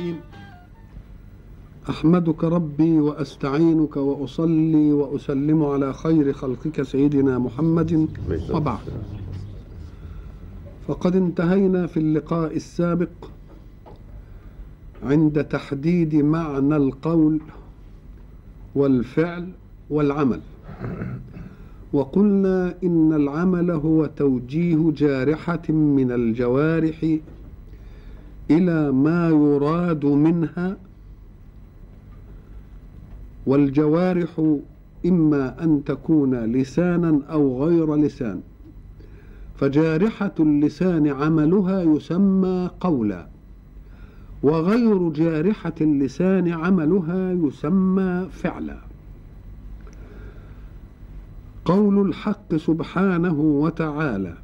الرحيم. أحمدك ربي وأستعينك وأصلي وأسلم على خير خلقك سيدنا محمد وبعد. فقد انتهينا في اللقاء السابق عند تحديد معنى القول والفعل والعمل. وقلنا إن العمل هو توجيه جارحة من الجوارح إلى ما يراد منها والجوارح إما أن تكون لسانا أو غير لسان. فجارحة اللسان عملها يسمى قولا وغير جارحة اللسان عملها يسمى فعلا. قول الحق سبحانه وتعالى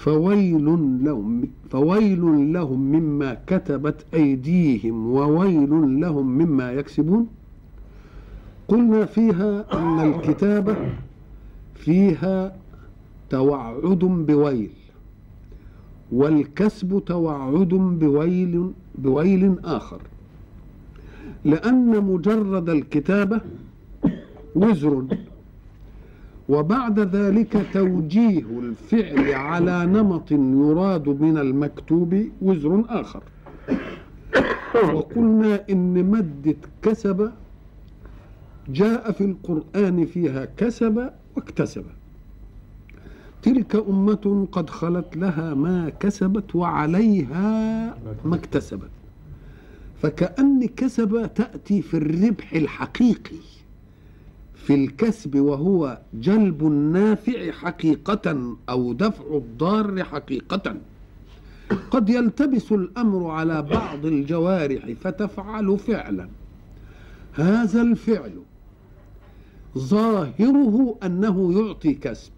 فويل لهم فويل لهم مما كتبت أيديهم وويل لهم مما يكسبون. قلنا فيها أن الكتابه فيها توعد بويل والكسب توعد بويل بويل آخر لأن مجرد الكتابه وزر وبعد ذلك توجيه الفعل على نمط يراد من المكتوب وزر آخر. وقلنا إن مادة كسب جاء في القرآن فيها كسب واكتسب. تلك أمة قد خلت لها ما كسبت وعليها ما اكتسبت. فكأن كسب تأتي في الربح الحقيقي. في الكسب وهو جلب النافع حقيقة أو دفع الضار حقيقة. قد يلتبس الأمر على بعض الجوارح فتفعل فعلا. هذا الفعل ظاهره أنه يعطي كسب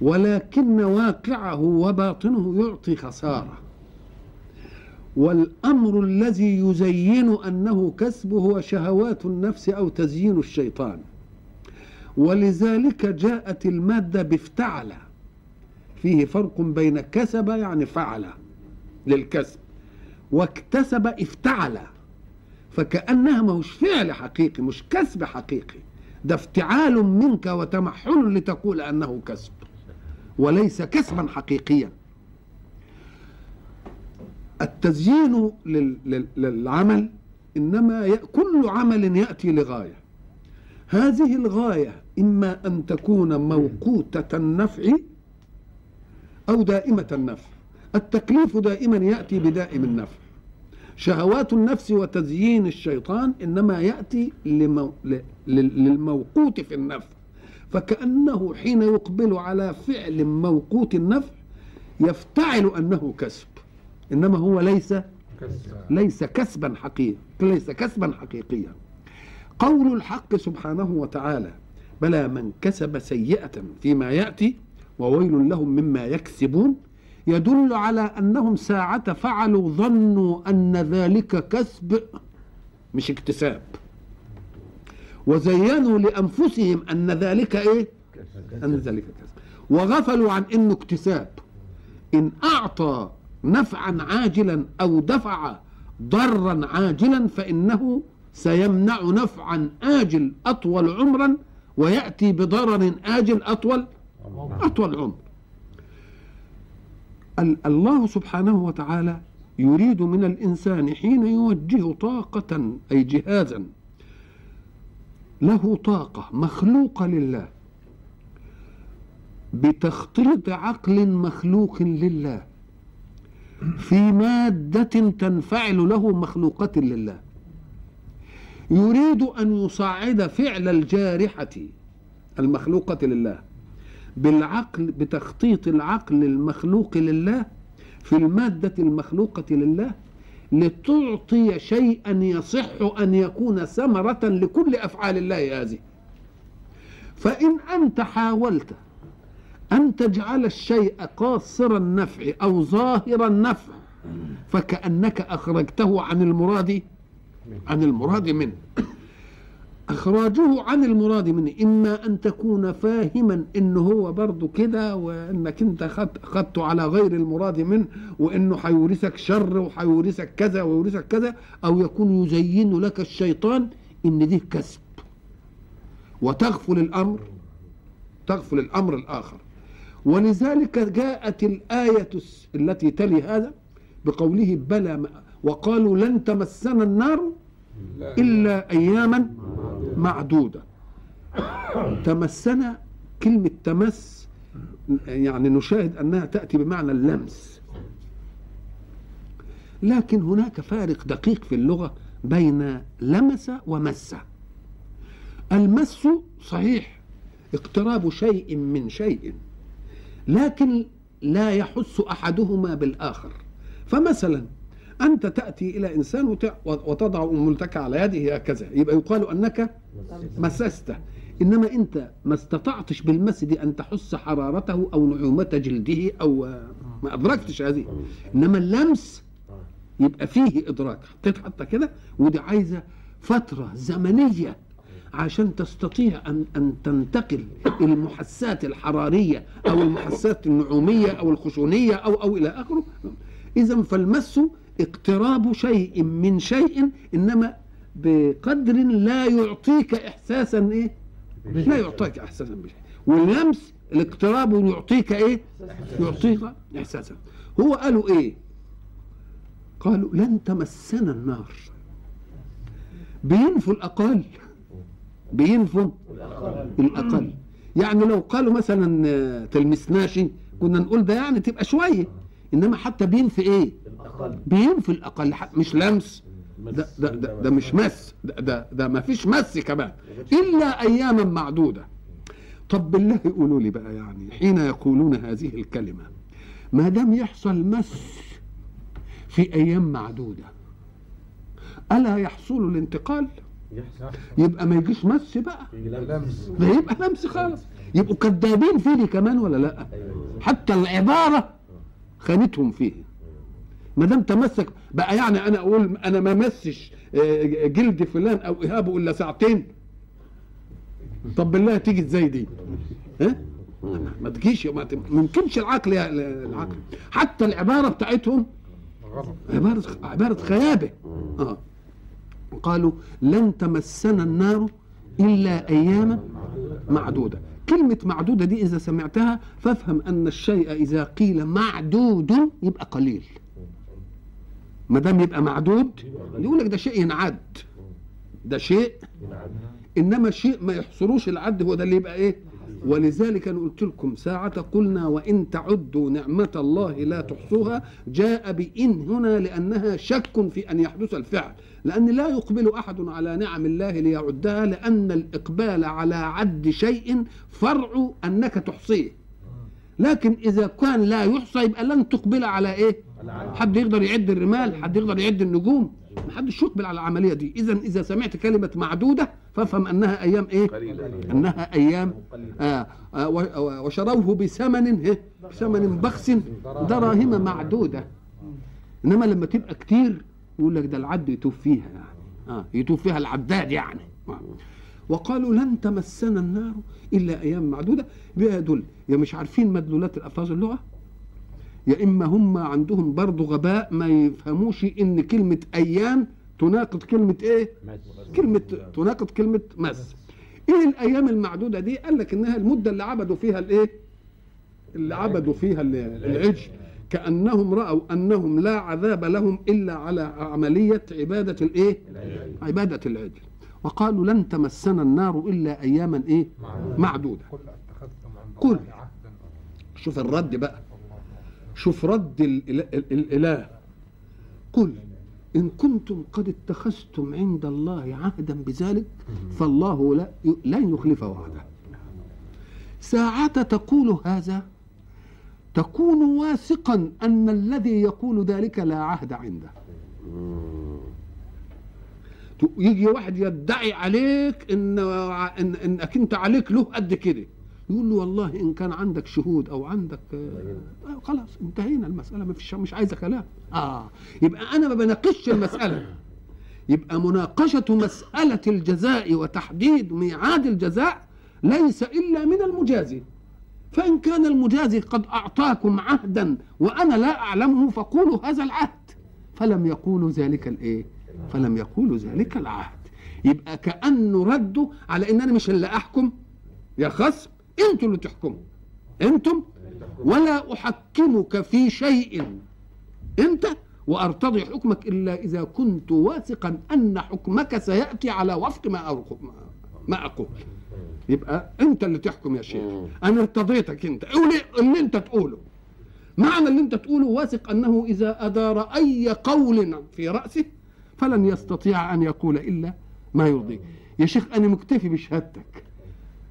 ولكن واقعه وباطنه يعطي خسارة. والأمر الذي يزين أنه كسب هو شهوات النفس أو تزيين الشيطان. ولذلك جاءت المادة بافتعل فيه فرق بين كسب يعني فعل للكسب واكتسب افتعل. فكأنها ما هوش فعل حقيقي مش كسب حقيقي. ده افتعال منك وتمحل لتقول أنه كسب وليس كسبا حقيقيا. التزيين للعمل إنما كل عمل يأتي لغاية. هذه الغاية إما أن تكون موقوتة النفع أو دائمة النفع. التكليف دائما يأتي بدائم النفع. شهوات النفس وتزيين الشيطان إنما يأتي لمو... للموقوت في النفع. فكأنه حين يقبل على فعل موقوت النفع يفتعل أنه كسب. إنما هو ليس ليس كسبا حقيقيا ليس كسبا حقيقيا. قول الحق سبحانه وتعالى بلى من كسب سيئة فيما يأتي وويل لهم مما يكسبون. يدل على أنهم ساعة فعلوا ظنوا أن ذلك كسب مش اكتساب. وزينوا لأنفسهم أن ذلك إيه؟ أن ذلك كسب. وغفلوا عن أنه اكتساب. إن أعطى نفعا عاجلا أو دفع ضرا عاجلا فإنه سيمنع نفعا آجل أطول عمرا ويأتي بضرر آجل أطول أطول عمر. الله سبحانه وتعالى يريد من الإنسان حين يوجه طاقة أي جهازا له طاقة مخلوقة لله بتخطيط عقل مخلوق لله. في مادة تنفعل له مخلوقة لله. يريد أن يصعد فعل الجارحة المخلوقة لله بالعقل بتخطيط العقل المخلوق لله في المادة المخلوقة لله لتعطي شيئا يصح أن يكون ثمرة لكل أفعال الله هذه. فإن أنت حاولت أن تجعل الشيء قاصر النفع أو ظاهر النفع فكأنك أخرجته عن المراد عن المراد منه. أخراجه عن المراد منه. إما أن تكون فاهما إن هو برضه كده وإنك أنت خدت على غير المراد منه وإنه هيورثك شر وهيورثك كذا ويورثك كذا أو يكون يزين لك الشيطان إن دي كسب. وتغفل الأمر تغفل الأمر الآخر. ولذلك جاءت الآية التي تلي هذا بقوله بلى وقالوا لن تمسنا النار إلا أياما معدودة. تمسنا كلمة تمس يعني نشاهد أنها تأتي بمعنى اللمس. لكن هناك فارق دقيق في اللغة بين لمس ومس. المس صحيح اقتراب شيء من شيء. لكن لا يحس أحدهما بالآخر. فمثلا أنت تأتي إلى إنسان وتضع أمولتك على يده هكذا. يبقى يقال أنك مسسته. إنما أنت ما استطعتش بالمس دي أن تحس حرارته أو نعومة جلده أو ما أدركتش هذه. إنما اللمس يبقى فيه إدراك. حطيت حتى كده؟ ودي عايزة فترة زمنية. عشان تستطيع أن أن تنتقل المحسات الحرارية أو المحسات النعومية أو الخشونية أو أو إلى آخره. إذا فالمس اقتراب شيء من شيء إنما بقدر لا يعطيك احساسا إيه؟ لا يعطيك احساسا بشيء. واللمس الاقتراب يعطيك إيه؟ يعطيك احساسا. هو قالوا إيه؟ قالوا لن تمسنا النار. بينفوا الأقل. بينفوا الأقل. يعني لو قالوا مثلا تلمسناش كنا نقول ده يعني تبقى شوية. إنما حتى بينفي إيه؟ بينفي الأقل مش لمس. ده ده ده, ده مش مس. ده ده, ده ما فيش مس كمان. إلا اياما معدودة. طب بالله يقولوا لي بقى يعني حين يقولون هذه الكلمة ما دام يحصل مس في أيام معدودة ألا يحصل الانتقال؟ يبقى ما يجيش مس بقى. ده يبقى لمس خالص. يبقوا كذابين فيه كمان ولا لا؟ حتى العبارة خانتهم فيه. ما دام تمسك بقى يعني أنا أقول أنا ما مسش جلد فلان أو اهابه إلا ساعتين. طب بالله تيجي إزاي دي؟ ها؟ ما تجيش ما يمكنش العقل يا العقل. حتى العبارة بتاعتهم عباره عبارة خيابة. آه. قالوا لن تمسنا النار إلا أياما معدودة. كلمة معدودة دي إذا سمعتها فافهم أن الشيء إذا قيل معدود يبقى قليل. ما دام يبقى معدود يقول لك ده شيء ينعد. ده شيء إنما شيء ما يحصروش العد هو ده اللي يبقى إيه؟ ولذلك أنا قلت لكم ساعة قلنا وإن تعدوا نعمة الله لا تحصوها جاء بإن هنا لأنها شك في أن يحدث الفعل. لأن لا يقبل أحد على نعم الله ليعدها لأن الإقبال على عد شيء فرع أنك تحصيه. لكن إذا كان لا يحصى يبقى لن تقبل على إيه؟ حد يقدر يعد الرمال حد يقدر يعد النجوم. ما حدش يقبل على العملية دي. اذا إذا سمعت كلمة معدودة فافهم أنها أيام إيه؟ أنها أيام آه آه وشروه بثمن إيه؟ بثمن بخس دراهم معدودة. إنما لما تبقى كتير يقول لك ده العد يتوب فيها يعني. آه يتوب فيها العداد يعني. آه. وقالوا لن تمسنا النار إلا أيام معدودة. بيدل يا مش عارفين مدلولات الألفاظ اللغة؟ يا إما هم عندهم برضه غباء ما يفهموش إن كلمة أيام تناقض كلمة إيه؟ كلمة تناقض كلمة مس إيه الأيام المعدودة دي؟ قال لك إنها المدة اللي عبدوا فيها الإيه؟ اللي عبدوا فيها العجل. كأنهم رأوا أنهم لا عذاب لهم إلا على عملية عبادة الإيه؟ عبادة العجل. وقالوا لن تمسنا النار إلا أياما إيه؟ معدودة. قل شوف الرد بقى. شوف رد الإله. قل. إن كنتم قد اتخذتم عند الله عهدا بذلك فالله لا لن يخلف وعده. ساعة تقول هذا تكون واثقا أن الذي يقول ذلك لا عهد عنده. يجي واحد يدعي عليك إن إنك أنت عليك له قد كده. يقول له والله إن كان عندك شهود أو عندك آه خلاص انتهينا المسألة ما فيش مش عايزة كلام. آه يبقى أنا ما بناقشش المسألة. يبقى مناقشة مسألة الجزاء وتحديد ميعاد الجزاء ليس إلا من المجازي. فإن كان المجازي قد أعطاكم عهدا وأنا لا أعلمه فقولوا هذا العهد. فلم يقولوا ذلك الإيه؟ فلم يقولوا ذلك العهد. يبقى كأنه ردوا على إن أنا مش اللي أحكم. يا خصم. أنتوا اللي تحكموا. أنتم ولا أحكمك في شيء. أنت وأرتضي حكمك إلا إذا كنت واثقا أن حكمك سيأتي على وفق ما ما أقول. يبقى أنت اللي تحكم يا شيخ. أنا ارتضيتك أنت. قول اللي أنت تقوله. معنى اللي أنت تقوله واثق أنه إذا أدار أي قول في رأسه فلن يستطيع أن يقول إلا ما يرضيك. يا شيخ أنا مكتفي بشهادتك.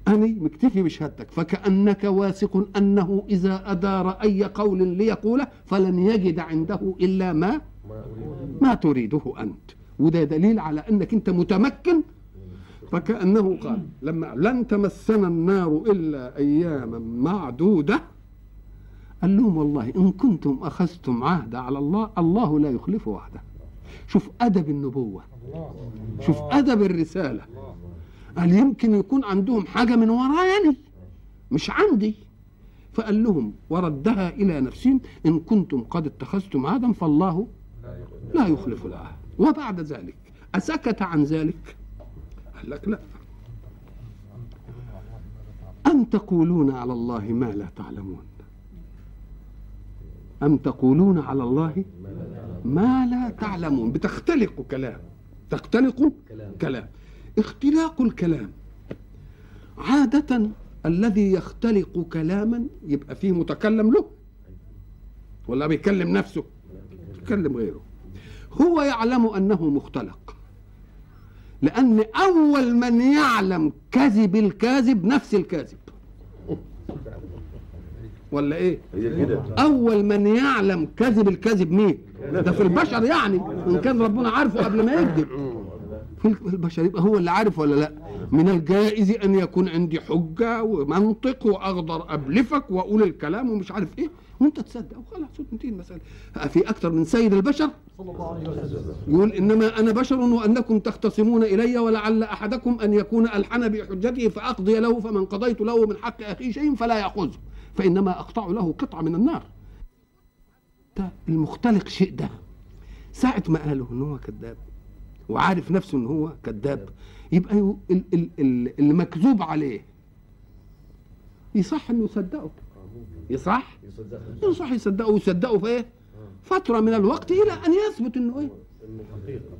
أنا مكتفي بشهادتك فكأنك واثق أنه إذا أدار أي قول ليقوله فلن يجد عنده إلا ما ما تريده أنت. وده دليل على أنك أنت متمكن. فكأنه قال لما لن تمسنا النار إلا أياما معدودة. قال لهم والله إن كنتم أخذتم عهد على الله الله لا يخلف وعده شوف أدب النبوة. شوف أدب الرسالة. قال يمكن يكون عندهم حاجة من ورايا مش عندي. فقال لهم وردها إلى نفسهم إن كنتم قد اتخذتم عهدا فالله لا يخلف العهد. وبعد ذلك أسكت عن ذلك؟ قال لك لا. أم تقولون على الله ما لا تعلمون؟ أم تقولون على الله ما لا تعلمون؟ بتختلق كلام. تختلق كلام. اختلاق الكلام. عادة الذي يختلق كلاما يبقى فيه متكلم له ولا بيكلم نفسه يكلم غيره. هو يعلم أنه مختلق لأن أول من يعلم كذب الكاذب نفس الكاذب. ولا إيه؟ أول من يعلم كذب الكذب مين؟ ده في البشر يعني إن كان ربنا عارفه قبل ما يكذب. في البشر يبقى هو اللي عارف ولا لا؟ من الجائز أن يكون عندي حجة ومنطق وأقدر أبلفك وأقول الكلام ومش عارف إيه وأنت تصدق وخلاص انتهي المسألة. في أكثر من سيد البشر يقول إنما أنا بشر وأنكم تختصمون إلي ولعل أحدكم أن يكون ألحن بحجته فأقضي له فمن قضيت له من حق اخيه شيء فلا يأخذه فإنما أقطع له قطعة من النار. المختلق شيء ده. ساعة ما قالوا إن هو كذاب وعارف نفسه إن هو كذاب. يبقى المكذوب عليه يصح إنه يصدقه. يصح؟ يصح يصدقه. ويصدقه في إيه؟ فترة من الوقت إلى أن يثبت أنه إيه؟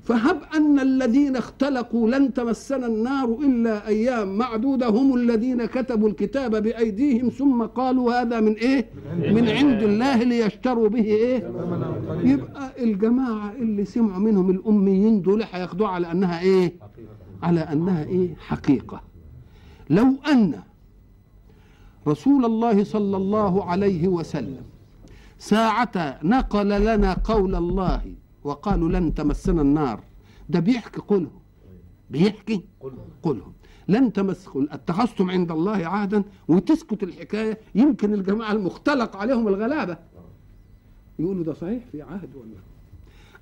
فهب أن الذين اختلقوا لن تمسنا النار إلا أيام. معدودة هم الذين كتبوا الكتاب بأيديهم ثم قالوا هذا من إيه؟ من عند الله ليشتروا به إيه؟ يبقى الجماعة اللي سمعوا منهم الأميين دول هياخدوها على أنها إيه؟ على أنها إيه؟ حقيقة. لو أن رسول الله صلى الله عليه وسلم ساعة نقل لنا قول الله وقالوا لن تمسنا النار. ده بيحكي قلهم. بيحكي قلهم. لن تمس اتخذتم عند الله عهدا وتسكت الحكاية. يمكن الجماعة المختلق عليهم الغلابة. يقولوا ده صحيح في عهد ولا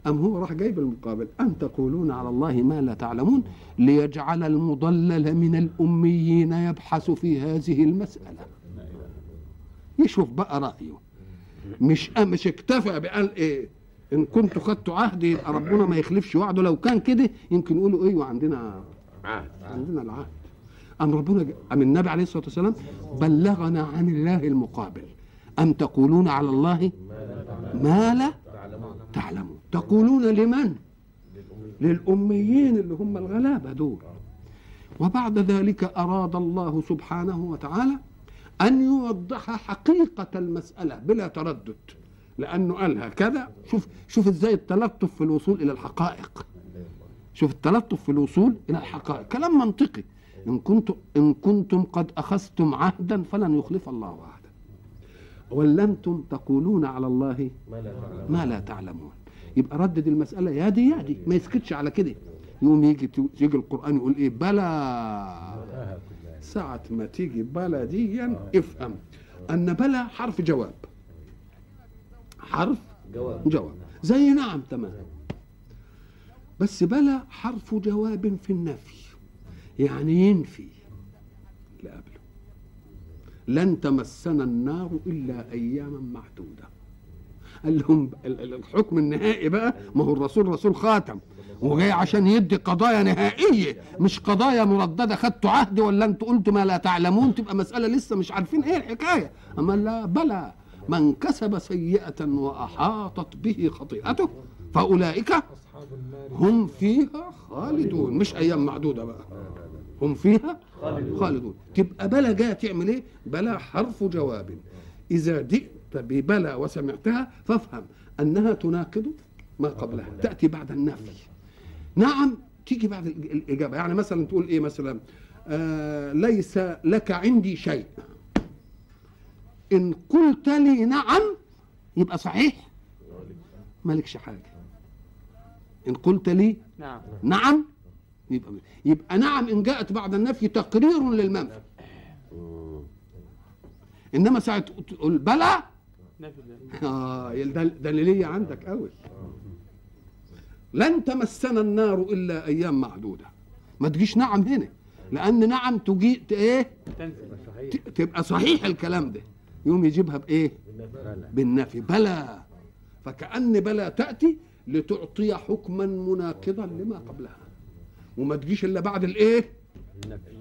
أم هو راح جايب المقابل أم تقولون على الله ما لا تعلمون؟ ليجعل المضلل من الأميين يبحث في هذه المسألة. يشوف بقى رأيه. مش مش اكتفى بقال إيه؟ إن كنت خدت عهدي يبقى ربنا ما يخلفش وعده. لو كان كده يمكن يقولوا إيه وعندنا عهد. عندنا العهد. أم ربنا أم النبي عليه الصلاة والسلام بلغنا عن الله المقابل. أم تقولون على الله ما لا تعلمون؟ تقولون لمن؟ للأميين اللي هم الغلابة دول. وبعد ذلك أراد الله سبحانه وتعالى أن يوضح حقيقة المسألة بلا تردد. لأنه قال هكذا شوف شوف إزاي التلطف في الوصول إلى الحقائق. شوف التلطف في الوصول إلى الحقائق. كلام منطقي. إن كنتم إن كنتم قد أخذتم عهدا فلن يخلف الله عهدا. ولنتم تقولون على الله ما لا تعلمون. يبقى ردد المسألة يا دي يا دي ما يسكتش على كده. يقوم يجي يجي القرآن يقول إيه؟ بلى. ساعة ما تيجي بلا ديا افهم أن بلا حرف جواب. حرف جواب, جواب. زي نعم تمام. بس بلى حرف جواب في النفي. يعني ينفي. اللي قبله لن تمسنا النار إلا اياما معدودة. قال لهم ال- ال- الحكم النهائي بقى ما هو الرسول رسول خاتم. وجاي عشان يدي قضايا نهائية مش قضايا مرددة. خدتوا عهد ولا أنتوا قلتوا ما لا تعلمون؟ تبقى مسألة لسه مش عارفين إيه الحكاية. أما لا بلى. من كسب سيئة وأحاطت به خطيئته النار هم فيها خالدون. مش أيام معدودة بقى. هم فيها خالدون. تبقى بلى جاية تعمل إيه؟ بلى حرف جواب. إذا جئت ببلى وسمعتها فافهم أنها تناقض ما قبلها. تأتي بعد النفي. نعم تيجي بعد الإج- الإجابة. يعني مثلا تقول إيه مثلا؟ آه ليس لك عندي شيء. إن قلت لي نعم يبقى صحيح؟ مالكش حاجة. إن قلت لي نعم. نعم يبقى يبقى نعم إن جاءت بعد النفي تقرير للمنفي. إنما ساعة تقول بلى. آه ده دليلية عندك قوي لن تمسنا النار إلا أيام معدودة. ما تجيش نعم هنا لأن نعم تجي إيه؟ ت- تبقى صحيح الكلام ده. يوم يجيبها بإيه؟ بالنفي. بلى. فكأن بلى تأتي لتعطي حكما مناقضا لما قبلها. وما تجيش إلا بعد الإيه؟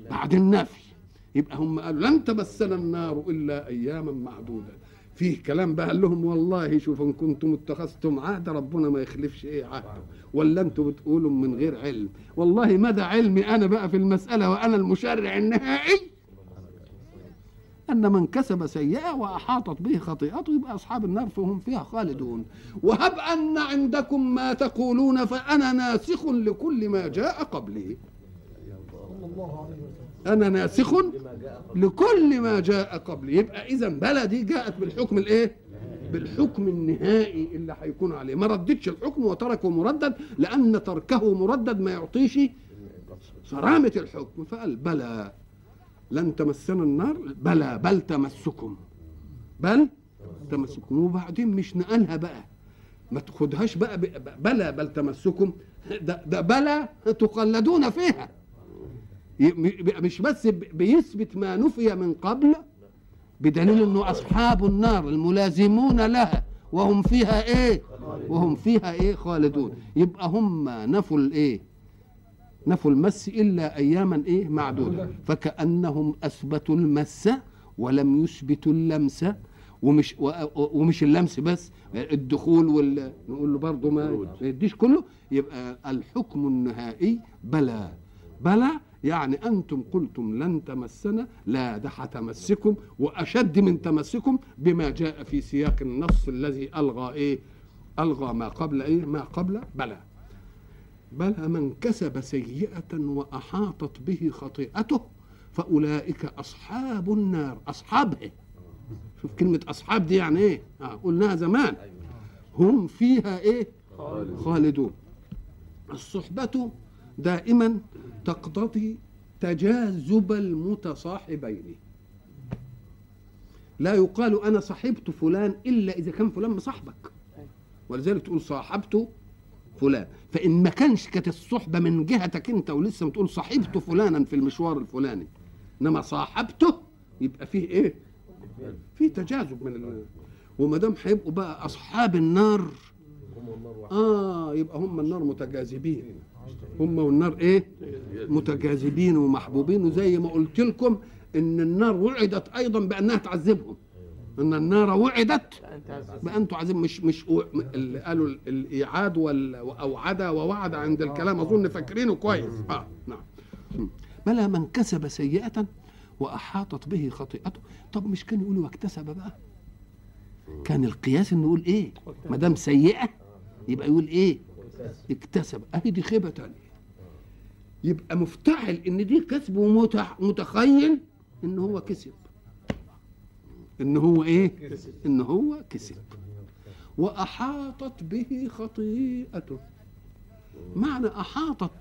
بعد النفي. يبقى هم قالوا لن تمسنا النار إلا أياما معدودة. فيه كلام بقى قال لهم والله شوف إن كنتم اتخذتم عهد ربنا ما يخلفش إيه عهده. ولا أنتم بتقولوا من غير علم. والله مدى علمي أنا بقى في المسألة وأنا المشرع النهائي. أن من كسب سيئة وأحاطت به خطيئته يبقى أصحاب النار فهم فيها خالدون. وهب أن عندكم ما تقولون فأنا ناسخ لكل ما جاء قبلي. أنا ناسخ لكل ما جاء قبلي. يبقى إذا بلى دي جاءت بالحكم الإيه؟ بالحكم النهائي اللي هيكون عليه. ما ردتش الحكم وتركه مردد لأن تركه مردد ما يعطيش صرامة الحكم. فقال بلى. لن تمسنا النار. بلى بل تمسكم. بل تمسكم. وبعدين مش نقلها بقى. ما تاخدهاش بقى بلى بل تمسكم. ده, ده بلى تقلدون فيها. مش بس بيثبت ما نفي من قبل بدليل إنه أصحاب النار الملازمون لها. وهم فيها إيه؟ وهم فيها إيه خالدون؟ يبقى هم نفوا الإيه؟ نفوا المس إلا أياما إيه معدودة. فكأنهم أثبتوا المس ولم يثبتوا اللمس. ومش ومش اللمس بس الدخول وال نقول له برضه ما ما يديش كله. يبقى الحكم النهائي بلى. بلى يعني أنتم قلتم لن تمسنا لا ده هتمسكم وأشد من تمسكم بما جاء في سياق النص الذي ألغى إيه؟ ألغى ما قبل إيه؟ ما قبل بلى. بلى من كسب سيئة وأحاطت به خطيئته فأولئك أصحاب النار أصحابها شوف كلمة أصحاب دي يعني إيه؟ آه قلناها زمان. هم فيها إيه؟ خالدون. الصحبة دائما تقتضي تجاذب المتصاحبين. لا يقال أنا صحبت فلان إلا إذا كان فلان مصاحبك. ولذلك تقول صاحبت فلان. فإن ما كانش كانت الصحبة من جهتك أنت ولسه بتقول صاحبت فلانا في المشوار الفلاني إنما صاحبته يبقى فيه إيه؟ فيه تجاذب من ال... وما دام هيبقوا بقى أصحاب النار آه يبقى هم النار متجاذبين. هم والنار إيه؟ متجاذبين ومحبوبين. وزي ما قلت لكم إن النار وعدت أيضا بأنها تعذبهم. إن النار وعدت بأن تعذب مش مش أو- اللي قالوا ال- الإيعاد وال- وأوعد ووعد عند الكلام أظن فاكرينه كويس. آه. نعم. بلى من كسب سيئة وأحاطت به خطيئته. طب مش كان يقول واكتسب بقى؟ كان القياس إنه يقول إيه؟ ما دام سيئة يبقى يقول إيه؟ اكتسب. أهي دي خيبة تانية. يبقى مفتعل إن دي كسب ومتخيل إن هو كسب. إن هو إيه؟ إن هو كسب. وأحاطت به خطيئته. معنى أحاطت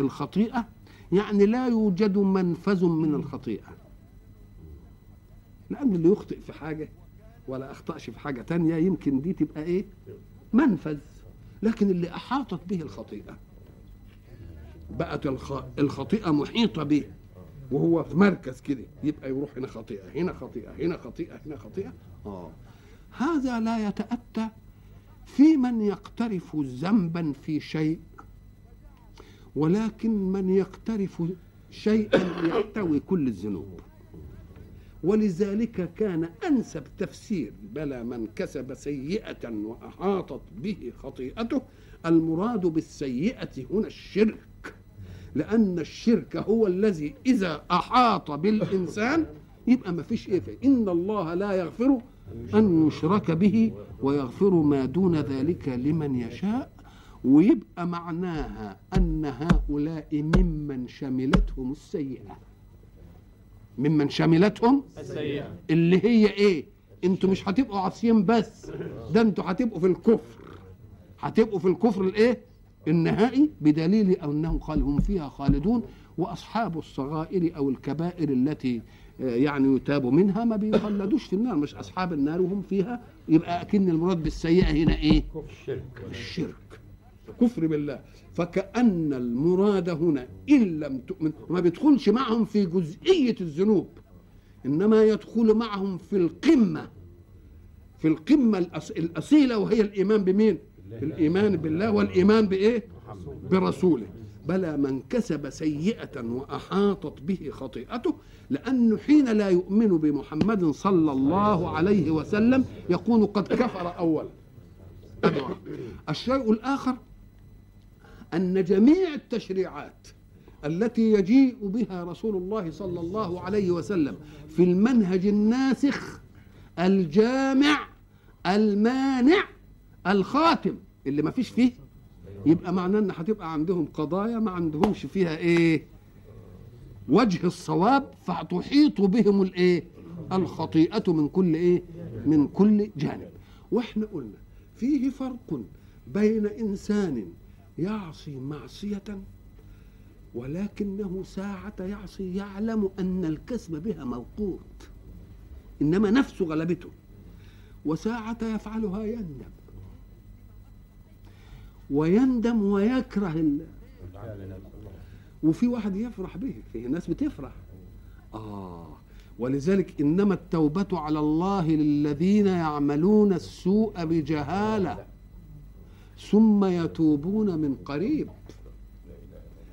الخطيئة يعني لا يوجد منفذ من الخطيئة. لأن اللي يخطئ في حاجة ولا أخطأش في حاجة تانية يمكن دي تبقى إيه؟ منفذ. لكن اللي أحاطت به الخطيئة بقت الخ... الخطيئة محيطة به. وهو في مركز كده. يبقى يروح هنا خطيئة هنا خطيئة هنا خطيئة هنا خطيئة. آه. هذا لا يتأتى في من يقترف ذنبا في شيء ولكن من يقترف شيئا يحتوي كل الذنوب. ولذلك كان أنسب تفسير بلى من كسب سيئة وأحاطت به خطيئته المراد بالسيئة هنا الشرك. لأن الشرك هو الذي إذا أحاط بالإنسان يبقى ما فيش فيه. إن الله لا يغفر أن يشرك به ويغفر ما دون ذلك لمن يشاء. ويبقى معناها أن هؤلاء ممن شملتهم السيئة. ممن شملتهم السيئة. اللي هي إيه؟ أنتوا مش هتبقوا عاصيين بس ده أنتوا هتبقوا في الكفر. هتبقوا في الكفر الإيه؟ النهائي بدليل انهم قال هم فيها خالدون وأصحاب الصغائر أو الكبائر التي آه، يعني يتاب منها ما بيخلدوش في النار مش أصحاب النار وهم فيها. يبقى أكن المراد بالسيئة هنا إيه؟ الشرك. كفر بالله. فكأن المراد هنا إن لم تؤمن ما بيدخلش معهم في جزئية الذنوب إنما يدخل معهم في القمة في القمة الأص- الأصيلة وهي الإيمان بمين؟ الإيمان بالله والإيمان بإيه؟ برسوله بلى من كسب سيئة وأحاطت به خطيئته لأنه حين لا يؤمن بمحمد صلى الله عليه وسلم يكون قد كفر أولا. الشيء الآخر أن جميع التشريعات التي يجيء بها رسول الله صلى الله عليه وسلم في المنهج الناسخ الجامع المانع الخاتم اللي ما فيش فيه يبقى معناه إن هتبقى عندهم قضايا ما عندهمش فيها إيه؟ وجه الصواب فتحيط بهم الإيه؟ الخطيئة من كل إيه؟ من كل جانب. وإحنا قلنا فيه فرق بين إنسان يعصي معصية ولكنه ساعة يعصي يعلم أن الكسب بها موقوت إنما نفسه غلبته وساعة يفعلها يندم. ويندم ويكره ال... وفي واحد يفرح به في ناس بتفرح. آه ولذلك إنما التوبة على الله للذين يعملون السوء بجهالة ثم يتوبون من قريب.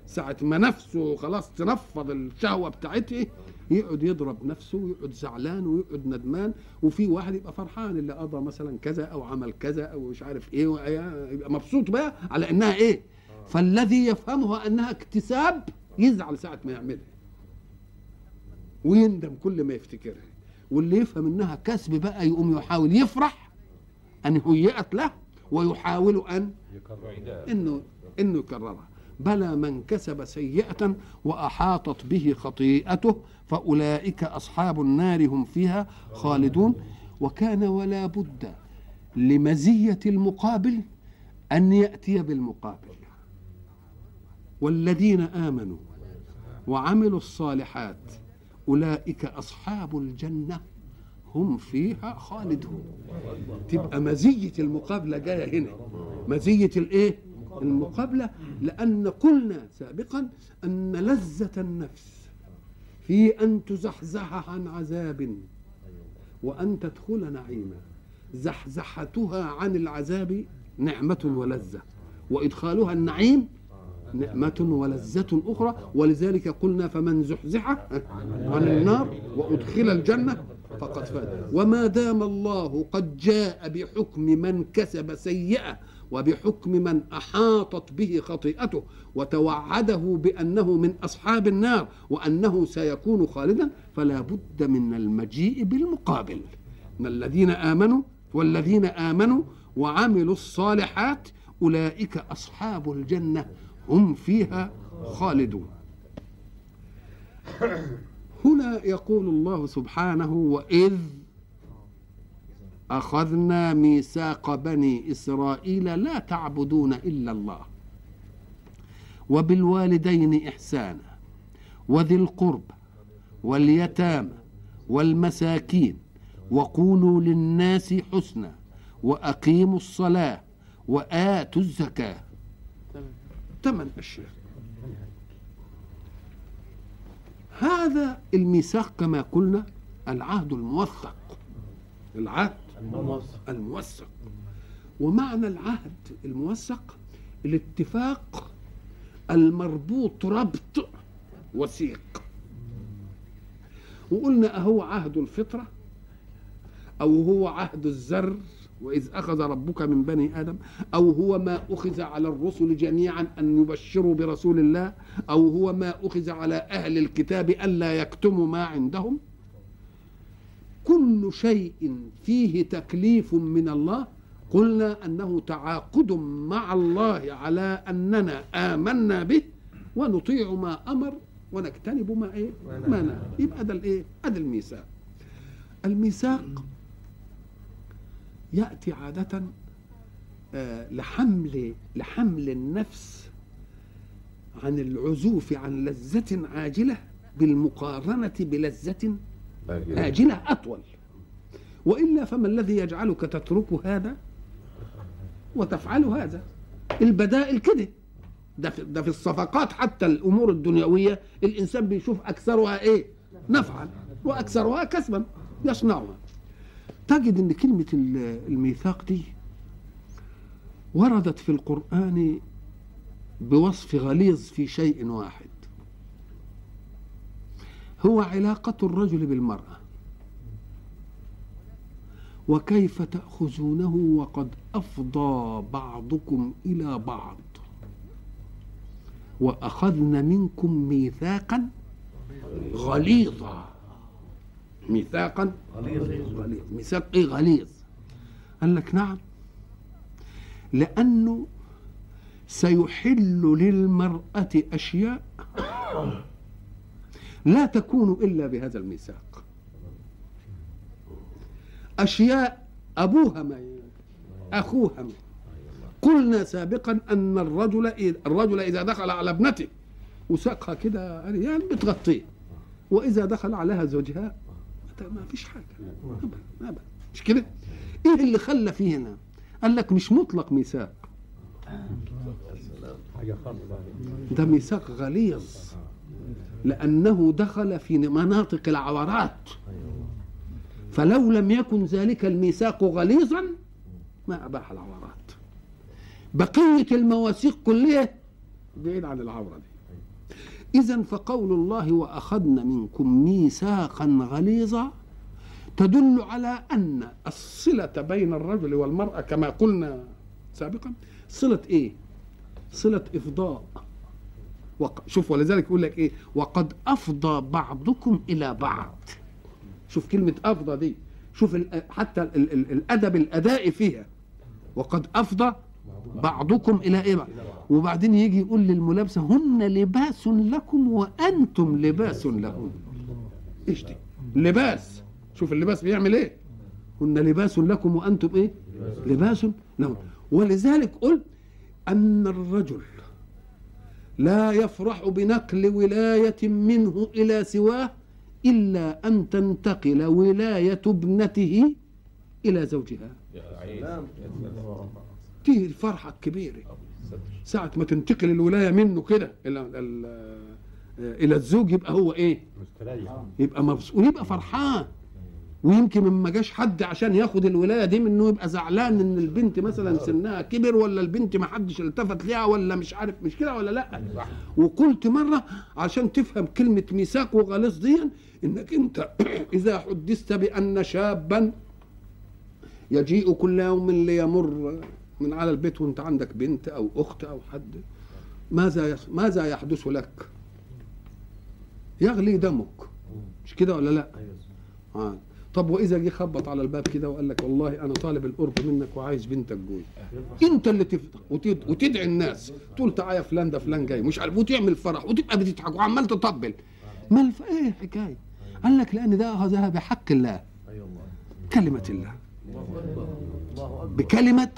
ساعة ما نفسه خلاص تنفض الشهوة بتاعته يقعد يضرب نفسه ويقعد زعلان ويقعد ندمان وفي واحد يبقى فرحان اللي قضى مثلا كذا أو عمل كذا أو مش عارف إيه ويا- يبقى مبسوط بقى على إنها إيه. فالذي يفهمها إنها اكتساب يزعل ساعة ما يعملها. ويندم كل ما يفتكرها. واللي يفهم إنها كسب بقى يقوم يحاول يفرح أن هيئت له ويحاول أن انه إنه يكررها. بلى من كسب سيئة وأحاطت به خطيئته فأولئك أصحاب النار هم فيها خالدون. وكان ولا بد لمزية المقابل أن يأتي بالمقابل. والذين آمنوا وعملوا الصالحات أولئك أصحاب الجنة هم فيها خالدون. تبقى مزية المقابلة جاية هنا. مزية الإيه؟ المقابلة. لأن قلنا سابقا أن لذة النفس في أن تزحزح عن عذاب وأن تدخل نعيما. زحزحتها عن العذاب نعمة ولذة وإدخالها النعيم نعمة ولذة أخرى. ولذلك قلنا فمن زحزح عن النار وأدخل الجنة فقد فاز. وما دام الله قد جاء بحكم من كسب سيئة وبحكم من أحاطت به خطيئته وتوعده بأنه من أصحاب النار وأنه سيكون خالدا فلا بد من المجيء بالمقابل. من الذين آمنوا والذين آمنوا وعملوا الصالحات أولئك أصحاب الجنة هم فيها خالدون. هنا يقول الله سبحانه وإذ أخذنا ميثاق بني إسرائيل لا تعبدون إلا الله. وبالوالدين إحسانا وذي القرب واليتامى والمساكين وقولوا للناس حسنا وأقيموا الصلاة وآتوا الزكاة. ثمان أشياء. هذا الميثاق كما قلنا العهد الموثق. العهد؟ الموثق. الموثق. ومعنى العهد الموثق الاتفاق المربوط ربط وثيق. وقلنا أهو عهد الفطرة أو هو عهد الزر وإذ أخذ ربك من بني آدم أو هو ما أخذ على الرسل جميعا أن يبشروا برسول الله أو هو ما أخذ على أهل الكتاب ألا يكتموا ما عندهم. كل شيء فيه تكليف من الله قلنا أنه تعاقد مع الله على أننا آمنا به ونطيع ما أمر ونجتنب ما إيه؟ ما نهى. يبقى ده الإيه؟ هذا الميثاق. الميثاق يأتي عادة آه، لحمل لحمل النفس عن العزوف عن لذة عاجلة بالمقارنة بلذة آجلة أطول. وإلا فما الذي يجعلك تترك هذا وتفعل هذا؟ البدائل كده. ده في, ده في الصفقات حتى الأمور الدنيوية الإنسان بيشوف أكثرها إيه؟ نفعا وأكثرها كسبا يصنعها. تجد أن كلمة ال- الميثاق دي وردت في القرآن بوصف غليظ في شيء واحد. هو علاقة الرجل بالمرأة. وكيف تأخذونه وقد أفضى بعضكم إلى بعض. وأخذن منكم ميثاقا غليظا. ميثاقا غليظ ميثاق إيه غليظ؟ قال لك نعم. لأنه سيحل للمرأة أشياء لا تكون إلا بهذا الميثاق. أشياء أبوها ما أخوها ما قلنا سابقا أن الرجل الرجل إذا دخل على ابنته وساقها كده يعني بتغطيه. وإذا دخل عليها زوجها ما- ما فيش حاجة أبدا أبدا مش كده؟ إيه اللي خلى فيه هنا؟ قال لك مش مطلق ميثاق. ده ميثاق غليظ. لأنه دخل في مناطق العورات. فلو لم يكن ذلك الميثاق غليظا ما أباح العورات. بقية المواثيق كلها بعيد عن العورة دي. إذا فقول الله وأخذنا منكم ميثاقا غليظا تدل على أن الصلة بين الرجل والمرأة كما قلنا سابقا صلة إيه؟ صلة إفضاء. وق... شوف ولذلك يقول لك إيه؟ وقد أفضى بعضكم إلى بعض شوف كلمة أفضى دي شوف ال... حتى ال... ال... الأدب الأدائي فيها وقد أفضى بعضكم إلى إيه بقى؟ وبعدين يجي يقول للملابسة هن لباس لكم وأنتم لباس لهن إيش دي؟ لباس شوف اللباس بيعمل إيه؟ هن لباس لكم وأنتم إيه؟ لباس لهم ولذلك قلت أن الرجل لا يفرح بنقل ولاية منه إلى سواه إلا أن تنتقل ولاية ابنته إلى زوجها. دي الفرحة الكبيرة؟ ساعة ما تنتقل الولاية منه كده إلى إلى إلى الزوج يبقى هو إيه؟ يبقى مبسوط ويبقى فرحان. ويمكن ما جاش حد عشان ياخد الولاية دي منه يبقى زعلان إن البنت مثلا سنها كبر ولا البنت ما حدش التفت ليها ولا مش عارف مش كده ولا لأ وقلت مرة عشان تفهم كلمة ميثاق وغليظ دي إنك أنت إذا حدثت بأن شابا يجيء كل يوم ليمر من على البيت وأنت عندك بنت أو أخت أو حد ماذا. ماذا يحدث لك؟ يغلي دمك مش كده ولا لأ؟ آه. طب وإذا جه خبط على الباب كده وقال لك والله أنا طالب القرب منك وعايز بنتك جوي. أنت اللي تفتح وتد... وتدعي الناس. تقول تعالى يا فلان ده فلان جاي مش عارف وتعمل فرح وتبقى بتضحك وعمال تطبل. ما الف... إيه الحكاية؟ قال لك لأن ده اخذها بحق الله. كلمة الله. بكلمة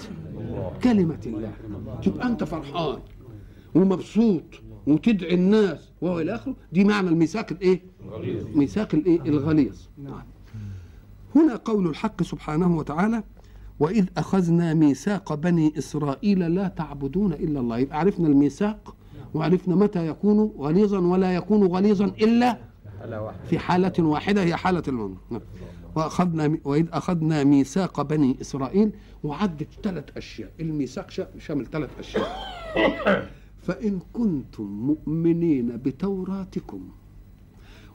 كلمة الله. تبقى أنت فرحان ومبسوط وتدعي الناس وهو إلى آخره دي معنى الميثاق الإيه؟ ميثاق الإيه؟ الغليظ. نعم. هنا قول الحق سبحانه وتعالى وإذ أخذنا ميثاق بني إسرائيل لا تعبدون إلا الله. يبقى عرفنا الميثاق وعرفنا متى يكون غليظا ولا يكون غليظا إلا في حالة واحدة هي حالة المؤمن وأخذنا وإذ أخذنا ميثاق بني إسرائيل وعدت ثلاث أشياء. الميثاق شا- شامل ثلاث أشياء. فإن كنتم مؤمنين بتوراتكم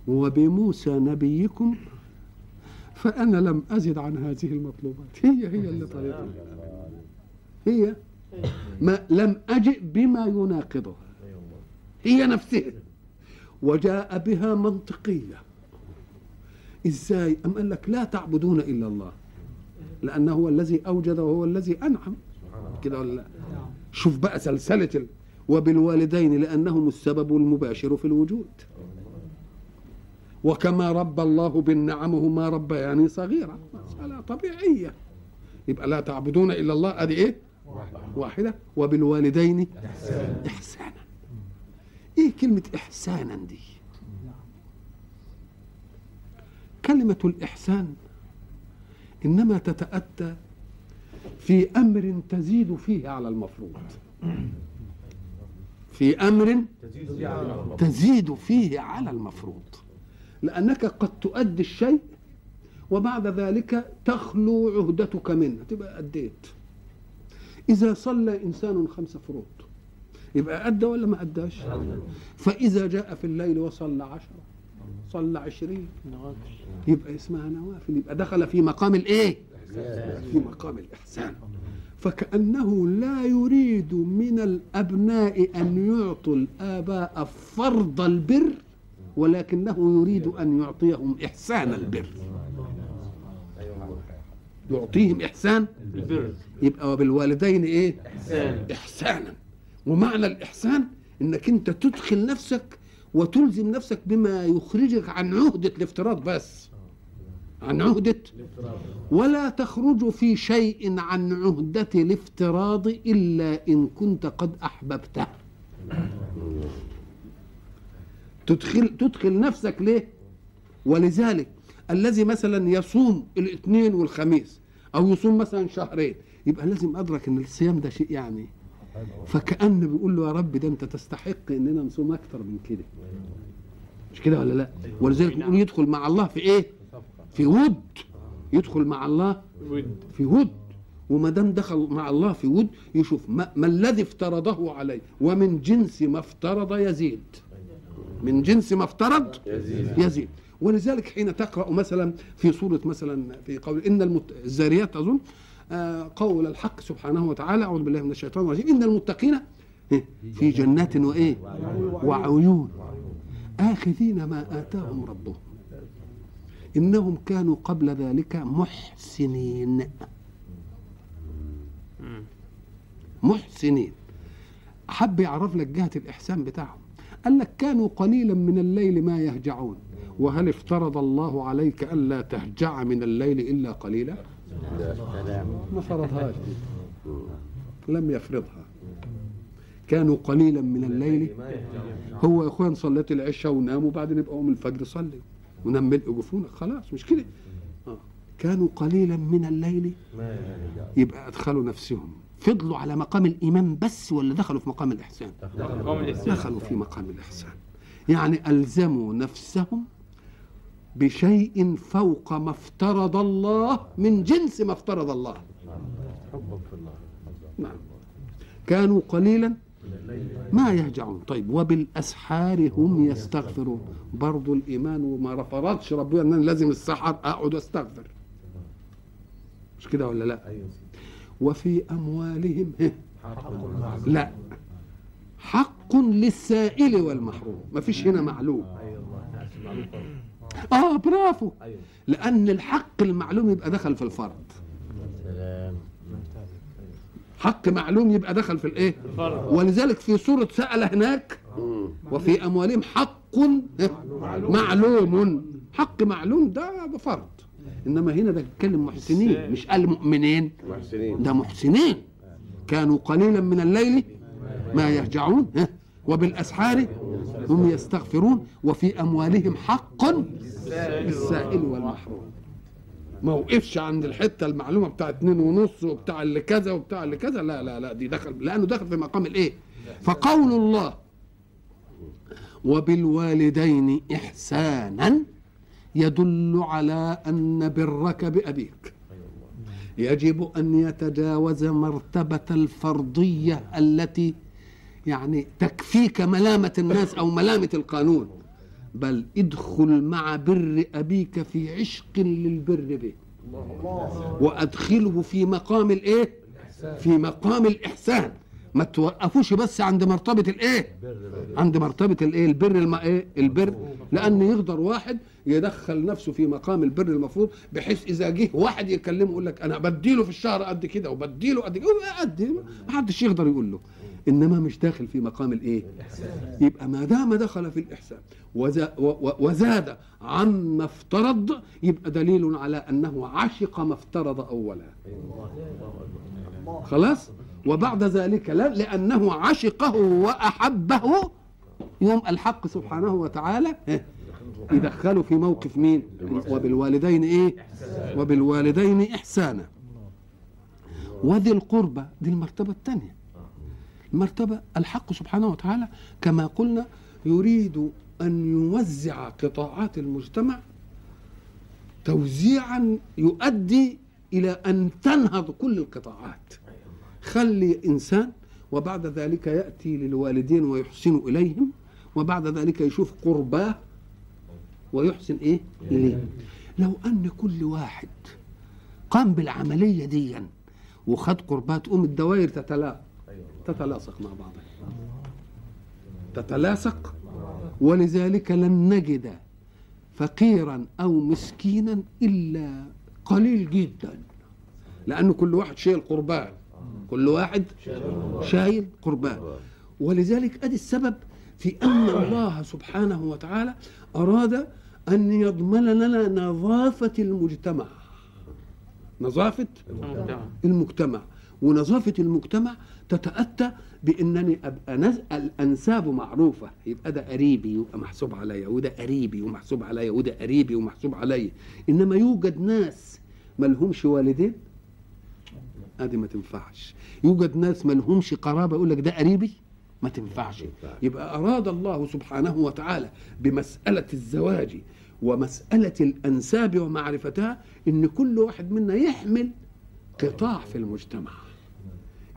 وبموسى نبيكم فأنا لم أزد عن هذه المطلوبات. هي هي اللي طلبها هي ما لم أجئ بما يناقضها. هي نفسها. وجاء بها منطقية. إزاي؟ أم قال لك لا تعبدون إلا الله. لأنه هو الذي أوجد وهو الذي أنعم. كده ولا لا؟ شوف بقى سلسلة ال... وبالوالدين لأنهم السبب المباشر في الوجود. وكما ربى الله بالنعم ما ربى يعني صغيرة. مسألة طبيعية. يبقى لا تعبدون إلا الله. أدي إيه؟ واحدة. وبالوالدين إحسانا. إيه كلمة إحسانا دي؟ كلمة الإحسان إنما تتأتى في أمر تزيد فيه على المفروض. في أمر تزيد فيه على المفروض. لأنك قد تؤدي الشيء وبعد ذلك تخلو عهدتك منه. تبقى أديت. إذا صلى إنسان خمس فروض يبقى أدى ولا ما أداش؟ فإذا جاء في الليل وصلى عشرة صلى عشرين يبقى اسمها نوافل يبقى دخل في مقام الإيه؟ في مقام الإحسان. فكأنه لا يريد من الأبناء أن يعطوا الآباء فرض البر ولكنه يريد أن يعطيهم إحسان البر. يعطيهم إحسان البر. يبقى وبالوالدين إيه؟ إحسان إحسانا. ومعنى الإحسان إنك أنت تدخل نفسك وتلزم نفسك بما يخرجك عن عهدة الافتراض بس. عن عهدة. ولا تخرج في شيء عن عهدة الافتراض إلا إن كنت قد أحببته. تدخل تدخل نفسك ليه؟ ولذلك الذي مثلا يصوم الاثنين والخميس أو يصوم مثلا شهرين يبقى لازم أدرك إن الصيام ده شيء يعني. فكأن بيقول له يا رب ده أنت تستحق إننا نصوم أكتر من كده. مش كده ولا لا؟ ولذلك بيقول يدخل مع الله في إيه؟ في ود. يدخل مع الله في ود. وما دام دخل مع الله في ود يشوف ما, ما الذي افترضه عليه ومن جنس ما افترض يزيد. من جنس ما افترض يزيد, يزيد. ولذلك حين تقرأ مثلا في سورة مثلا في قول إن المت... الزاريات اظن آه قول الحق سبحانه وتعالى أعوذ بالله من الشيطان الرجيم إن المتقين إيه؟ في جنات وإيه؟ وعيون. آخذين ما آتاهم ربهم. إنهم كانوا قبل ذلك محسنين. محسنين. حب يعرف لك جهة الإحسان بتاعهم. قال لك كانوا قليلا من الليل ما يهجعون. وهل افترض الله عليك الا تهجع من الليل إلا قليلا؟ ما فرضهاش. لم يفرضها. كانوا قليلا من الليل. هو يا أخوان صليت العشاء ونام وبعدين يبقى قوم الفجر صلي. ونام ملء جفونك خلاص مش كده. آه. كانوا قليلا من الليل. يبقى أدخلوا نفسهم. فضلوا على مقام الايمان بس ولا دخلوا في مقام الإحسان؟ دخلوا في مقام الإحسان. يعني ألزموا نفسهم بشيء فوق ما افترض الله من جنس ما افترض الله. نعم. كانوا قليلا؟ ما يهجعون. طيب وبالأسحار هم يستغفرون. برضو الإيمان وما فرضش ربنا أن أنا لازم السحر أقعد أستغفر. مش كده ولا لا؟ وفي أموالهم. لا. حق للسائل والمحروم. ما فيش هنا معلوم. آه برافو. لأن الحق المعلوم يبقى دخل في الفرض حق معلوم يبقى دخل في الإيه؟ ولذلك في سورة سأل هناك وفي أموالهم حق معلوم. حق معلوم ده بفرض إنما هنا ده بيتكلم محسنين مش قال مؤمنين محسنين. ده محسنين. كانوا قليلا من الليل ما يهجعون ها؟ وبالأسحار هم يستغفرون وفي أموالهم حق للسائل والمحروم. ما وقفش عند الحتة المعلومة بتاع اتنين ونص وبتاع اللي كذا وبتاع اللي كذا. لا لا لا دي دخل لأنه دخل في مقام الإيه؟ فقول الله وبالوالدين إحسانا. يدل على أن برك بأبيك. يجب أن يتجاوز مرتبة الفرضية التي يعني تكفيك ملامة الناس أو ملامة القانون. بل ادخل مع بر أبيك في عشق للبر به. وأدخله في مقام الإيه؟ في مقام الإحسان. ما توقفوش بس عند مرتبة الإيه؟ عند مرتبة الإيه؟ البر الم... إيه؟ البر. لأن يقدر واحد يدخل نفسه في مقام البر المفروض بحيث إذا جه واحد يكلمه يقول لك أنا بديله في الشهر قد كده وبديله قد كده قد ما حدش يقدر يقول له. إنما مش داخل في مقام الإيه؟ يبقى ما دام دخل في الإحسان وزاد عما افترض يبقى دليل على أنه عشق ما افترض اولا. خلاص؟ وبعد ذلك لا لأنه عشقه وأحبه يوم الحق سبحانه وتعالى إيه؟ يدخله في موقف مين؟ وبالوالدين إيه؟ وبالوالدين إحسانا. وذي القربى دي المرتبة الثانية. المرتبة الحق سبحانه وتعالى كما قلنا يريد أن يوزع قطاعات المجتمع توزيعا يؤدي إلى أن تنهض كل القطاعات. خلي إنسان وبعد ذلك يأتي للوالدين ويحسن إليهم وبعد ذلك يشوف قرباه ويحسن إيه؟ إليه. لو أن كل واحد قام بالعملية دي وخد قرباه تقوم الدوائر تتلاقى تتلاصق مع بعضها تتلاصق. ولذلك لن نجد فقيرا أو مسكينا إلا قليل جدا. لأنه كل واحد شايل قربان. كل واحد شايل قربان. ولذلك أدي السبب في أن الله سبحانه وتعالى أراد أن يضمن لنا نظافة المجتمع. نظافة المجتمع. المجتمع. ونظافة المجتمع تتأتى بأنني أبقى نز... الأنساب معروفة. يبقى ده قريبي يبقى محسوب عليا وده قريبي ومحسوب عليا وده قريبي ومحسوب عليا. إنما يوجد ناس ملهمش والدين؟ أدي ما تنفعش. يوجد ناس ملهمش قرابة يقول لك ده قريبي؟ ما تنفعش. يبقى أراد الله سبحانه وتعالى بمسألة الزواج ومسألة الأنساب ومعرفتها إن كل واحد منا يحمل قطاع في المجتمع.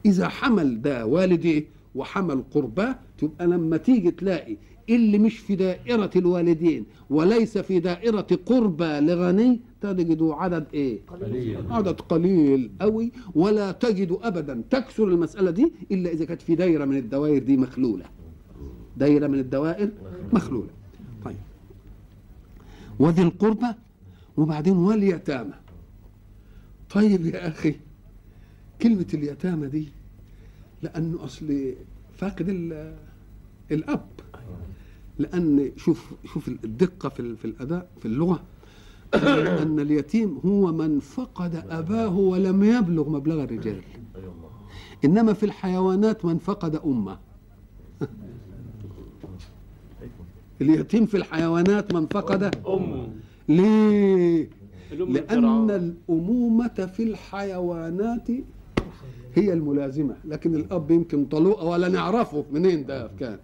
إذا حمل ده والديه وحمل قرباه تبقى لما تيجي تلاقي اللي مش في دائرة الوالدين وليس في دائرة قربى لغني تجد عدد إيه؟ عدد قليل قوي ولا تجد ابدا. تكثر المسألة دي إلا إذا كانت في دائرة من الدوائر دي مخلولة. دائرة من الدوائر مخلولة. طيب. وذي القربى وبعدين واليتامى. طيب يا أخي كلمة اليتامى دي لأنه أصل فاقد ال- الأب. لأن شوف شوف الدقة في في الأداء في اللغة. أن اليتيم هو من فقد أباه ولم يبلغ مبلغ الرجال. إنما في الحيوانات من فقد أمه. اليتيم في الحيوانات من فقد أمه. ليه؟ لأن. الأمومة في الحيوانات هي الملازمة. لكن الأب يمكن طلوقة ولا نعرفه منين ده كان.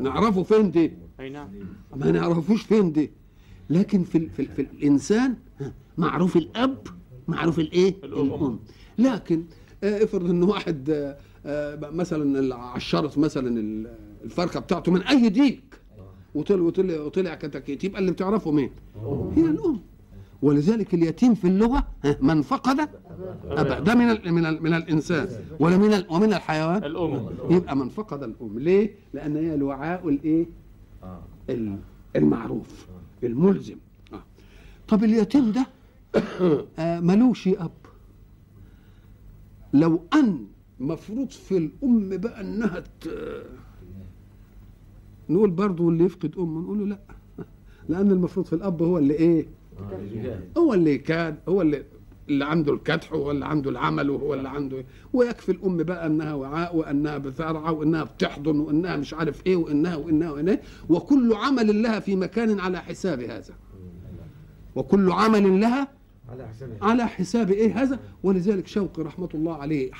نعرفه فين دي؟ نعم. ما نعرفوش فين دي. لكن في, ال- في, ال- في الإنسان ها، معروف الأب معروف الإيه؟ الأم. الأم. لكن آه، افرض إن واحد آه، آه، مثلا عشرت مثلا ال- الفرخة بتاعته من أي ديك وطلع وطلع وطلع كتاكيت يبقى اللي بتعرفه مين؟ هي الأم. ولذلك اليتيم في اللغة من فقد ابا ده من ال من ال من الإنسان ولا من ال ومن الحيوان. الأم. يبقى من فقد الأم. ليه؟ لأن هي الوعاء الإيه؟ ال- المعروف. الملزم. آه. طب اليتيم ده آه، ملوش اب لو أن مفروض في الأم بقى إنها ت... نقول برضه اللي يفقد امه نقول له لأ. لأن المفروض في الأب هو اللي إيه؟ هو اللي كان هو اللي اللي عنده الكدح وهو اللي عنده العمل وهو اللي عنده إيه. ويكفي الأم بقى إنها وعاء وإنها بترعى وإنها بتحضن وإنها مش عارف إيه وإنها وإنها وإنها وكل عمل لها في مكان على حساب هذا. وكل عمل لها على حساب على حساب إيه هذا؟ ولذلك شوقي رحمة الله عليه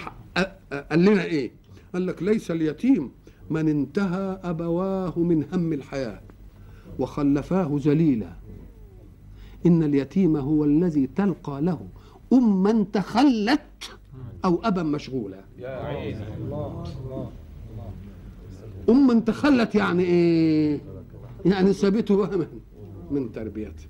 قال لنا إيه؟ قال لك ليس اليتيم من انتهى أبواه من هم الحياة وخلفاه ذليلا. إن اليتيم هو الذي تلقى له أما تخلت أو أبا مشغولا أما تخلت يعني إيه؟ يعني سابته من, من تربيته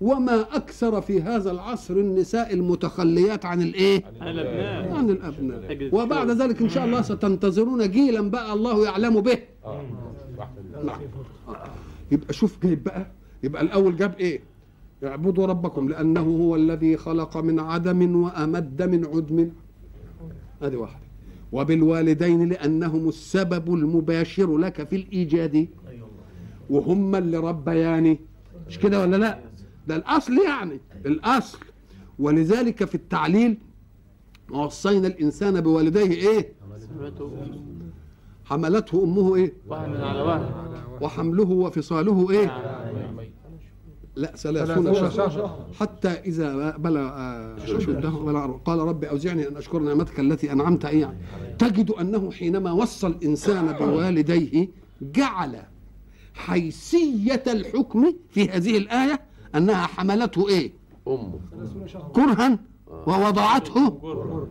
وما أكثر في هذا العصر النساء المتخليات عن الإيه؟ على الأبناء. عن الأبناء. وبعد ذلك إن شاء الله ستنتظرون جيلا بقى الله يعلم به. نعم. يبقى شوف جايب بقى. يبقى الأول جاب إيه؟ اعبدوا ربكم لأنه هو الذي خلق من عدم وأمد من عدم. هذه واحدة. وبالوالدين لأنهم السبب المباشر لك في الإيجاد. وهم اللي ربياني. مش كده ولا لا؟ ده الأصل يعني الأصل. ولذلك في التعليل وصينا الإنسان بوالديه إيه؟ حملته أمه إيه؟ وحمله وفصاله إيه؟ لا ثلاثون شهرا حتى إذا بلغ أشده بلغ- قال رب أوزعني أن أشكر نعمتك التي أنعمت علي. تجد أنه حينما وصى الإنسان بوالديه جعل حيثية الحكم في هذه الآية أنها حملته إيه؟ أمه. كرها ووضعته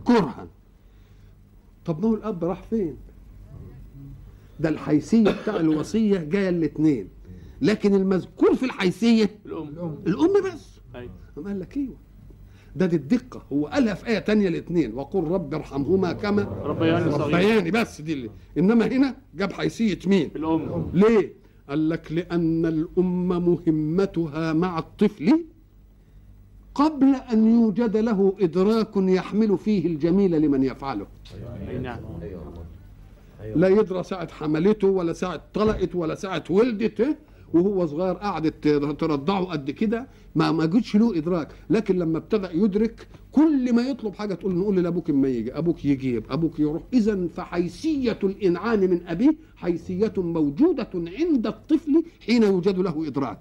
كرها. طب ما هو الأب راح فين؟ ده الحيثية بتاع الوصية جاية الاثنين لكن المذكور في الحيثية الأم. الأم. بس. أيوة. أم قال لك أيوه. ده دي الدقة. هو قالها في آية تانية الاثنين. وقل رب ارحمهما كما ربياني صغير. ربياني بس دي اللي. إنما هنا جاب حيثية مين؟ الأم. ليه؟ قال لك لأن الأم مهمتها مع الطفل قبل أن يوجد له إدراك يحمل فيه الجميل لمن يفعله. نعم. لا يدرى ساعة حملته ولا ساعة طلقت ولا ساعة ولدت وهو صغير قعدت ترضعه قد كده ما ما جتش له إدراك. لكن لما ابتدى يدرك كل ما يطلب حاجة تقول نقول لأبوك إما يجي أبوك يجيب أبوك يروح. اذا فحيثية الإنعام من أبيه حيثية موجودة عند الطفل حين يوجد له إدراك.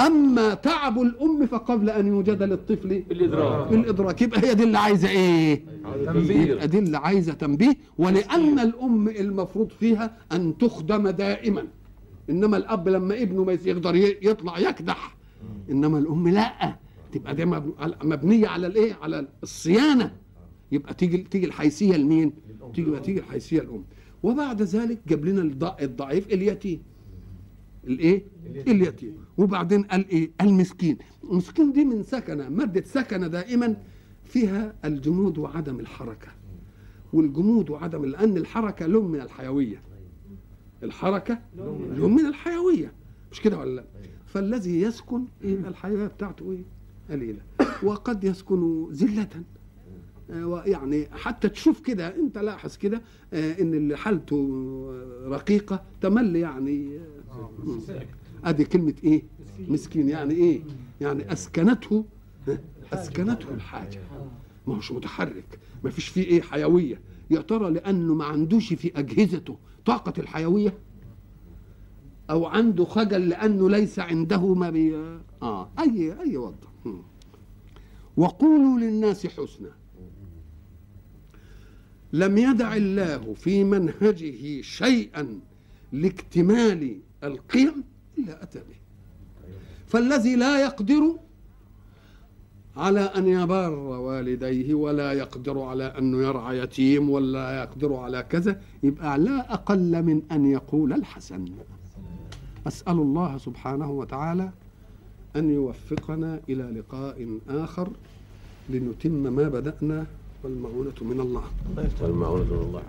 أما تعب الأم فقبل أن يوجد للطفل الإدراك. الإدراك. يبقى هي دي اللي عايزة إيه؟ تنبيه. يبقى دي اللي عايزة تنبيه. ولأن الأم المفروض فيها أن تخدم دائما. إنما الأب لما ابنه ما يقدر يطلع يكدح. إنما الأم لا. تبقى دي مبنية على الإيه؟ على الصيانة. يبقى تيجي تيجي الحيثية لمين؟ تيجي تيجي الحيثية الام وبعد ذلك جاب لنا الض- الضعيف اليتيم. الإيه؟ اليتيم. وبعدين قال إيه؟ المسكين المسكين دي من سكنة مادة سكنة دائما فيها الجمود وعدم الحركة. والجمود وعدم لأن الحركة لون من الحيوية. الحركة لون من الحيوية. مش كده ولا لا؟ فالذي يسكن يبقى الحيوية بتاعته إيه؟ قليلة. وقد يسكن ذلة. ويعني حتى تشوف كده أنت لاحظ كده آه، إن اللي حالته رقيقة تمل يعني آه،. أدي كلمة إيه؟ مسكين. يعني إيه؟ يعني أسكنته أسكنته الحاجة. ما هوش متحرك. ما فيش فيه إيه؟ حيوية. يا ترى لأنه ما عندوش في أجهزته طاقة الحيوية أو عنده خجل لأنه ليس عنده ما بي آه اي أي وضع. وقولوا للناس حسنا. لم يدع الله في منهجه شيئا لاكتمال القيم إلا أتى به. فالذي لا يقدر على أن يبار والديه ولا يقدر على انه يرعى يتيم ولا يقدر على كذا. يبقى لا أقل من أن يقول الحسن. أسأل الله سبحانه وتعالى أن يوفقنا إلى لقاء آخر لنتم ما بدأنا والمعونة من الله. والمعونة من الله.